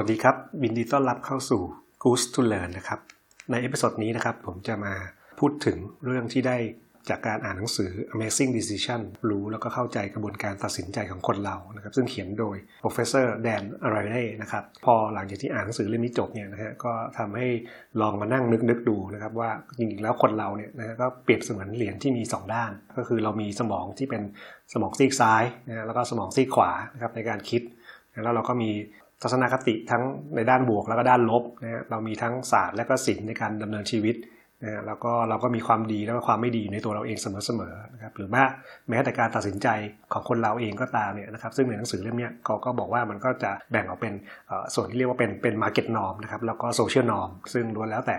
สวัสดีครับยินดีต้อนรับเข้าสู่ Goose to Learn นะครับ ใน episode นี้นะครับ ผมจะมาพูดถึงเรื่องที่ได้จากการอ่านหนังสือ Amazing Decision รู้แล้วก็เข้าใจกระบวนการตัดสินใจของคนเรานะครับ ซึ่งเขียนโดย Professor Dan Ariely นะครับ พอหลังจากที่อ่านหนังสือเล่มนี้จบเนี่ยนะฮะก็ทำให้ลองมานั่งนึกนึกดูนะครับ ว่าจริงๆแล้วคนเราเนี่ยนะฮะก็เปรียบเสมือนเหรียญที่มี 2 ด้าน ก็คือเรามีสมองที่เป็นสมองซีกซ้ายนะแล้วก็สมองซีกขวานะครับในการคิดแล้วเราก็มี ทัศนคติทั้งในด้านบวกแล้วก็ด้านลบนะฮะเรามีทั้งศาสตร์และก็ศิลป์ในการดำเนินชีวิตนะฮะแล้วก็เราก็มีความดีและความไม่ดีในตัวเราเองเสมอๆนะครับหรือว่าแม้แต่การตัดสินใจของคนเราเองก็ตามเนี่ยนะครับซึ่งในหนังสือเล่มนี้เขาก็บอกว่ามันก็จะแบ่งออกเป็นส่วนที่เรียกว่าเป็นเป็น market norm นะครับแล้วก็ social norm ซึ่งล้วนแล้วแต่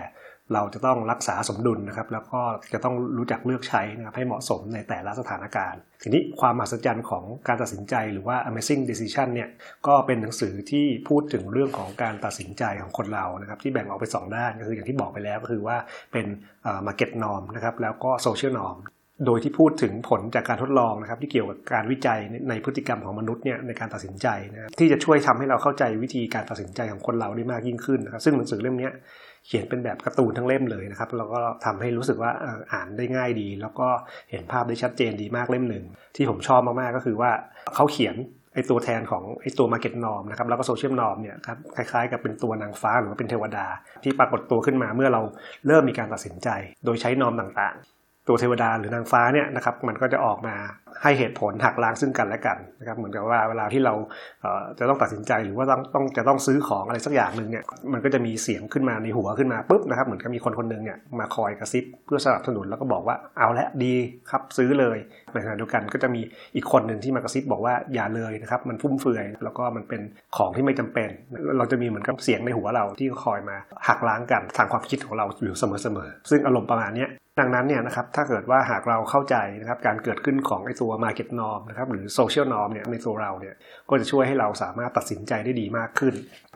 เราจะต้องรักษาสมดุลนะครับ แล้วก็จะต้องรู้จักเลือกใช้นะครับให้เหมาะสมในแต่ละสถานการณ์ ทีนี้ความมหัศจรรย์ของการตัดสินใจหรือว่า Amazing Decision เนี่ยก็เป็นหนังสือที่พูดถึงเรื่องของการตัดสินใจของคนเรานะครับที่แบ่งออกเป็น2ด้านก็คืออย่างที่บอกไปแล้วก็คือว่าเป็น Market Norm นะครับแล้วก็ Social Norm โดยที่พูดถึงผลจากการทดลองนะครับที่เกี่ยวกับการวิจัยในพฤติกรรมของมนุษย์เนี่ยในการตัดสินใจนะที่จะช่วยทำให้เราเข้าใจวิธีการตัดสินใจของคนเราได้มากยิ่งขึ้นนะครับซึ่งหนังสือเล่มนี้เขียนเป็นแบบการ์ตูนทั้งเล่มเลยนะครับแล้วก็ทำให้รู้สึกว่าอ่านได้ง่ายดี แล้วก็เห็นภาพได้ชัดเจนดีมากเล่มหนึ่ง ที่ผมชอบมากๆก็คือว่าเขาเขียนไอตัวแทนของไอตัว Market Norm นะครับแล้วก็ Social Norm เนี่ยครับคล้ายๆกับเป็นตัวนางฟ้าหรือว่าเป็นเทวดา ที่ปรากฏตัวขึ้นมาเมื่อเราเริ่มมีการตัดสินใจ โดยใช้นอมต่างๆ ตัวเทวดาหรือนางฟ้าเนี่ยนะครับมันก็จะออกมาให้เหตุผลหักล้างซึ่งกันและกันนะครับเหมือนกับว่าเวลาที่เราจะต้องตัดสินใจหรือว่าต้องต้องจะต้องซื้อของอะไรสักอย่างหนึ่งเนี่ยมันก็จะมีเสียงขึ้นมาในหัวขึ้นมาปุ๊บนะครับเหมือนกับมีคนคนหนึ่งเนี่ยมาคอยกระซิบเพื่อสนับสนุนแล้วก็บอกว่าเอาละดีครับซื้อเลยในขณะเดียวกันก็จะมีอีกคนหนึ่งที่มากระซิบบอกว่าอย่าเลยนะครับ มันฟุ่มเฟือย แล้วก็มันเป็นของที่ไม่จำเป็น เราจะมีเหมือนกับเสียงในหัวเราที่คอยมาหักล้างกันทางความคิดของเราอยู่เสมอๆซึ่งอารมณ์ประมาณนี้ดังนั้นเนี่ยนะครับถ้าเกิดว่าหากเราเข้าใจนะครับการเกิดขึ้นของไอ้ตัว market norm นะครับหรือ social norm เนี่ยในตัวเราเนี่ยก็จะช่วยให้เราสามารถตัดสินใจได้ดีมากขึ้น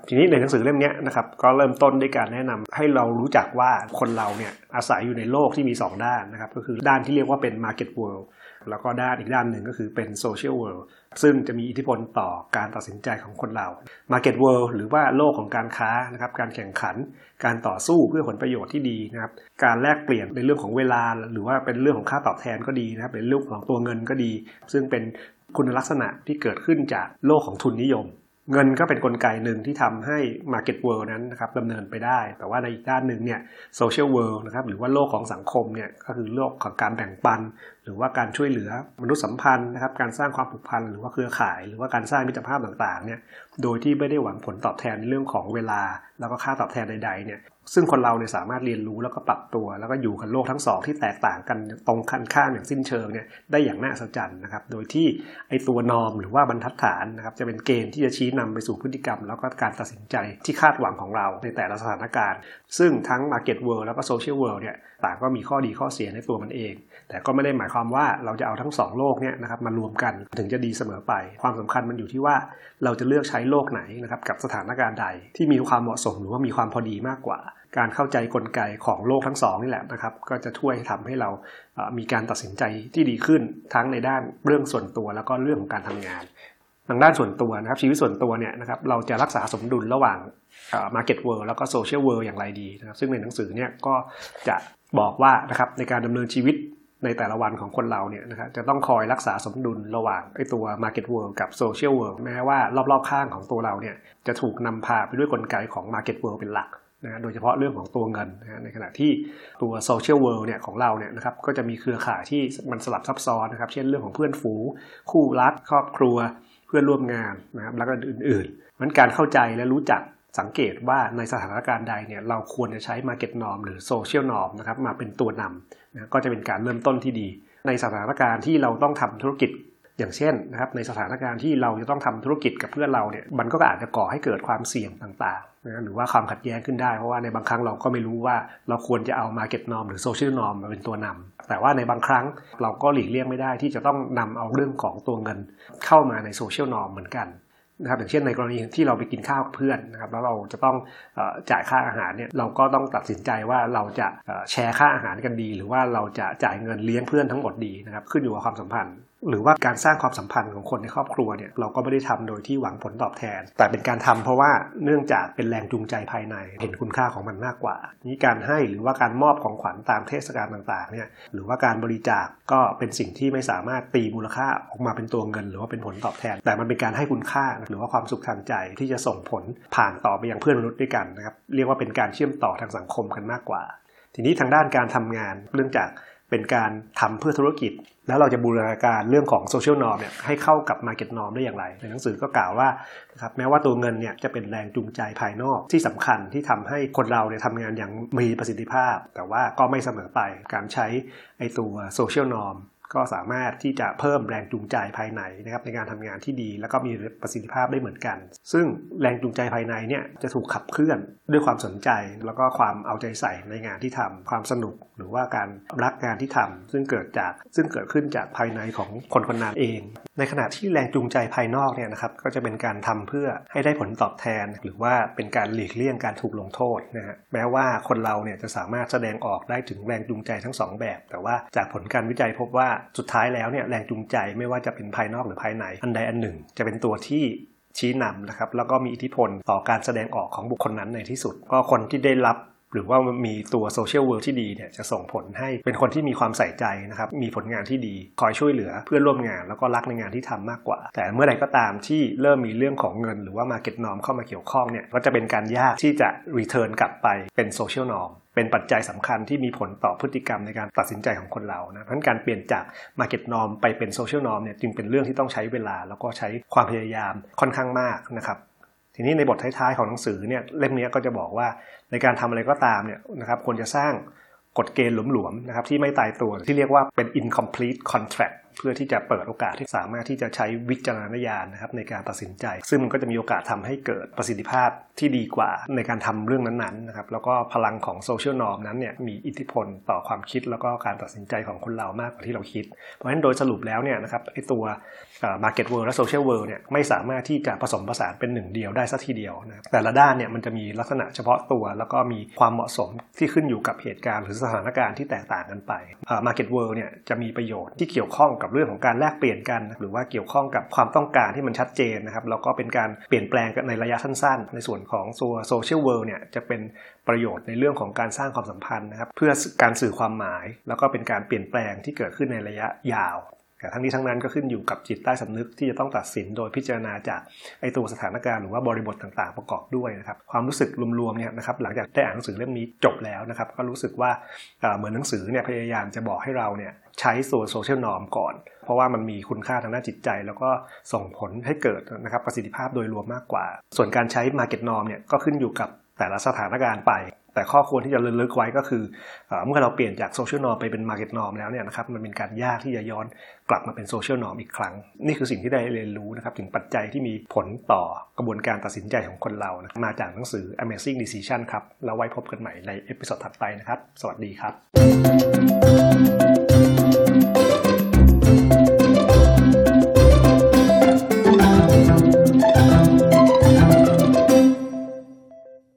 ทีนี้ในหนังสือเล่มนี้นะครับก็เริ่มต้นด้วยการแนะนำให้เรารู้จักว่าคนเราเนี่ยอาศัยอยู่ในโลกที่มี 2 ด้านนะครับก็คือด้านที่เรียกว่าเป็น market world แล้วก็ด้านอีกด้านหนึ่งก็คือเป็น social world ซึ่งจะมีอิทธิพลต่อการตัดสินใจของคนเรา market world หรือว่าโลกของการค้านะครับการแข่งขัน การต่อสู้เพื่อผลประโยชน์ที่ดีนะครับการแลกเปลี่ยนในเรื่องของเวลา หรือว่าเป็นเรื่องของค่าตอบแทนก็ดีนะครับเป็นเรื่องของตัวเงินก็ดี ซึ่งเป็นคุณลักษณะที่เกิดขึ้นจากโลกของทุนนิยมเงินก็เป็นนกลไกหนึ่งที่ทำให้ Market World นั้นนะครับดำเนินไปได้ แต่ว่าในอีกด้านหนึ่งเนี่ย Social World นะครับหรือว่าโลกของสังคมเนี่ยก็คือโลกของการแบ่งปันหรือว่าการช่วยเหลือมนุษยสัมพันธ์นะครับ การสร้างความผูกพันหรือว่าเครือข่าย หรือว่าการสร้างมิตรภาพต่างๆเนี่ยโดยที่ไม่ได้หวังผลตอบแทนในเรื่องของเวลา แล้วก็ค่าตอบแทนใดๆเนี่ยซึ่งคนเราเนี่ยสามารถเรียนรู้แล้วก็ปรับตัว แล้วก็อยู่กับโลกทั้งสองที่แตกต่างกันตรงคันข้ามอย่างสิ้นเชิงเนี่ยได้อย่างน่าสัศจรรย์นะครับโดยที่ไอตัวนอมหรือว่าบรรทัดฐานนะครับจะเป็นเกณฑ์ที่จะชี้นำไปสู่พฤติกรรม แล้วก็การตัดสินใจที่คาดหวังของเราในแต่ละสถานการณ์ ซึ่งทั้ง Market World แล้วก็ Social World เนี่ยต่างก็มีข้อดีข้อเสียในตัวมันเอง แต่ก็ไม่ได้หมายความว่าเราจะเอาทั้งสองโลกเนี่ยนะครับมารวมกันถึงจะดีเสมอไป ความสำคัญมันอยู่ที่ว่าเราจะเลือกใช้โลกไหนนะครับกับสถานการณ์ใดที่มีความเหมาะสมหรือว่ามีความพอดีมากกว่า การเข้าใจกลไกของโลกทั้งสองนี่แหละนะครับก็จะช่วยทำให้เรามีการตัดสินใจที่ดีขึ้นทั้งในด้านเรื่องส่วนตัวแล้วก็เรื่องของการทำงานทางด้านส่วนตัวนะครับชีวิตส่วนตัวเนี่ยนะครับเราจะรักษาสมดุลระหว่าง market world แล้วก็ social world อย่างไรดีนะครับซึ่งในหนังสือเนี่ยก็จะบอกว่านะครับในการดำเนินชีวิต ในแต่ละวันของคนเราเนี่ยนะครับจะต้องคอยรักษาสมดุลระหว่างไอ้ตัว market world กับ social world แม้ว่ารอบๆข้างของตัวเราเนี่ยจะถูกนำพาไปด้วยกลไกของ market world เป็นหลักนะโดยเฉพาะเรื่องของตัวเงินนะในขณะที่ตัว social world เนี่ยของเราเนี่ยนะครับก็จะมีเครือข่ายที่มันสลับซับซ้อนนะครับ เช่นเรื่องของเพื่อนฝูงคู่รักครอบครัว เพื่อนร่วมงานนะครับแล้วก็อื่นๆมันการเข้าใจและรู้จัก สังเกตว่าในสถานการณ์ใดเนี่ยเราควรจะใช้ Market Norm หรือ Social Norm นะครับมาเป็นตัวนำนะก็จะเป็นการเริ่มต้นที่ดี ในสถานการณ์ที่เราต้องทำธุรกิจอย่างเช่นนะครับในสถานการณ์ที่เราจะต้องทำธุรกิจกับเพื่อนเราเนี่ยมันก็อาจจะก่อให้เกิดความเสี่ยงต่างๆนะหรือว่าความขัดแย้งขึ้นได้เพราะว่าในบางครั้งเราก็ไม่รู้ว่าเราควรจะเอา Market Norm หรือ Social Norm มาเป็นตัวนำแต่ว่าในบางครั้งเราก็หลีกเลี่ยงไม่ได้ที่จะต้องนำเอาเรื่องของตัวเงินเข้ามาใน Social Norm เหมือนกัน นะครับอย่างเช่นในกรณีที่เราไปกินข้าวกับเพื่อนนะครับแล้วเราจะต้องจ่ายค่าอาหารเนี่ยเราก็ต้องตัดสินใจว่าเราจะแชร์ค่าอาหารกันดี หรือว่าเราจะจ่ายเงินเลี้ยงเพื่อนทั้งหมดดีนะครับขึ้นอยู่กับความสัมพันธ์ หรือว่าการสร้างความสัมพันธ์ของคนในครอบครัวเนี่ยเราก็ไม่ได้ทำโดยที่หวังผลตอบแทน แต่เป็นการทำเพราะว่าเนื่องจากเป็นแรงจูงใจภายในเห็นคุณค่าของมันมากกว่า นี้การให้หรือว่าการมอบของขวัญตามเทศกาลต่างๆเนี่ยหรือว่าการบริจาคก็เป็นสิ่งที่ไม่สามารถตีมูลค่าออกมาเป็นตัวเงิน หรือว่าเป็นผลตอบแทน แต่มันเป็นการให้คุณค่าหรือว่าความสุขทางใจที่จะส่งผลผ่านต่อไปอยังเพื่อนมนุษย์ด้วยกันนะครับเรียกว่าเป็นการเชื่อมต่อทางสังคมกันมากกว่า ทีนี้ทางด้านการทำงานเรื่องจาก เป็นการทำเพื่อธุรกิจ แล้วเราจะบูรณาการเรื่องของ social norm เนี่ยให้เข้ากับ market norm ได้อย่างไร ในหนังสือก็กล่าวว่านะครับแม้ว่าตัวเงินเนี่ยจะเป็นแรงจูงใจภายนอกที่สำคัญที่ทำให้คนเราเนี่ยทำงานอย่างมีประสิทธิภาพ แต่ว่าก็ไม่เสมอไปการใช้ไอตัว social norm ก็สามารถที่จะเพิ่มแรงจูงใจภายในนะครับในการทำงานที่ดี แล้วก็มีประสิทธิภาพได้เหมือนกัน ซึ่งแรงจูงใจภายในเนี่ยจะถูกขับเคลื่อนด้วยความสนใจ แล้วก็ความเอาใจใส่ในงานที่ทำความสนุก หรือว่าการรักงานที่ทำซึ่งเกิดจากซึ่งเกิดขึ้นจากภายในของคนคนนั้นเอง ในขณะที่แรงจูงใจภายนอกเนี่ยนะครับก็จะเป็นการทำเพื่อให้ได้ผลตอบแทน หรือว่าเป็นการหลีกเลี่ยงการถูกลงโทษนะฮะแม้ว่าคนเราเนี่ยจะสามารถแสดงออกได้ถึงแรงจูงใจทั้ง 2 แบบ แต่ว่าจากผลการวิจัยพบว่าสุดท้ายแล้วเนี่ยแรงจูงใจไม่ว่าจะเป็นภายนอกหรือภายในอันใดอันหนึ่ง จะเป็นตัวที่ชี้นำนะครับแล้วก็มีอิทธิพลต่อการแสดงออกของบุคคลนั้นในที่สุด ก็คนที่ได้รับ หรือว่ามีตัว social world ที่ดีเนี่ยจะส่งผลให้เป็นคนที่มีความใส่ใจนะครับ มีผลงานที่ดีคอยช่วยเหลือเพื่อนร่วมงานแล้วก็รักในงานที่ทำมากกว่า แต่เมื่อใดก็ตามที่เริ่มมีเรื่องของเงิน หรือว่า market norm เข้ามาเกี่ยวข้องเนี่ยก็จะเป็นการยากที่จะ return กลับไปเป็น social norm เป็นปัจจัยสำคัญที่มีผลต่อพฤติกรรมในการตัดสินใจของคนเรานะเพราะการเปลี่ยนจาก Market Norm ไปเป็น Social Norm เนี่ยจึงเป็นเรื่องที่ต้องใช้เวลา แล้วก็ใช้ความพยายามค่อนข้างมากนะครับ ทีนี้ในบทท้ายๆของหนังสือเนี่ยเล่มนี้ก็จะบอกว่าในการทำอะไรก็ตามเนี่ยนะครับควรจะสร้างกฎเกณฑ์หลวมๆนะครับที่ไม่ตายตัวที่เรียกว่าเป็น incomplete contract เพื่อที่จะเปิดโอกาสที่สามารถที่จะใช้วิจารณญาณนะครับในการตัดสินใจ ซึ่งมันก็จะมีโอกาสทำให้เกิดประสิทธิภาพที่ดีกว่าในการทำเรื่องนั้นๆนะครับแล้วก็พลังของโซเชียลนอมนั้นเนี่ยมีอิทธิพลต่อความคิดแล้วก็การตัดสินใจของคนเรามากกว่าที่เราคิด เพราะฉะนั้นโดยสรุปแล้วเนี่ยนะครับไอตัว market world และ social world เนี่ยไม่สามารถที่จะผสมผสานเป็นหนึ่งเดียวได้สักทีเดียวนะแต่ละด้านเนี่ยมันจะมีลักษณะเฉพาะตัว แล้วก็มีความเหมาะสมที่ขึ้นอยู่กับเหตุการณ์ หรือสถานการณ์ที่แตกต่างกันไป market world เนี่ยจะมีประโยชน์ที่เกี่ยวข้องกับเรื่องของการแลกเปลี่ยนกัน หรือว่าเกี่ยวข้องกับความต้องการที่มันชัดเจนนะครับแล้วก็เป็นการเปลี่ยนแปลงกันในระยะสั้น ๆ ในส่วนของ social world เนี่ยจะเป็นประโยชน์ในเรื่องของการสร้างความสัมพันธ์นะครับเพื่อการสื่อความหมาย แล้วก็เป็นการเปลี่ยนแปลงที่เกิดขึ้นในระยะยาวแต่ทั้งนี้ทั้งนั้นก็ขึ้นอยู่กับจิตใต้สำนึกที่จะต้องตัดสินโดยพิจารณาจากไอตัวสถานการณ์หรือว่าบริบทต่างๆประกอบด้วยนะครับความรู้สึกรวมๆเนี่ยนะครับหลังจากได้อ่านหนังสือเล่มนี้จบแล้วนะครับก็รู้สึกว่าเหมือนหนังสือเนี่ยพยายามจะบอกให้เราเนี่ย ใช้ส่วนโซเชียลนอมก่อน เพราะว่ามันมีคุณค่าทางด้านจิตใจ แล้วก็ส่งผลให้เกิดนะครับประสิทธิภาพโดยรวมมากกว่า ส่วนการใช้ Market Norm เนี่ยก็ขึ้นอยู่กับแต่ละสถานการณ์ไป แต่ข้อควรที่จะระลึกไว้ก็คือเมื่อเราเปลี่ยนจาก social norm ไปเป็น market norm แล้วเนี่ยนะครับมันเป็นการยากที่จะย้อนกลับมาเป็น social norm อีกครั้ง นี่คือสิ่งที่ได้เรียนรู้นะครับถึงปัจจัยที่มีผลต่อกระบวนการตัดสินใจของคนเรานะมาจากหนังสือ Amazing Decision ครับแล้วไว้พบกันใหม่ใน episode ถัดไปนะครับ สวัสดีครับ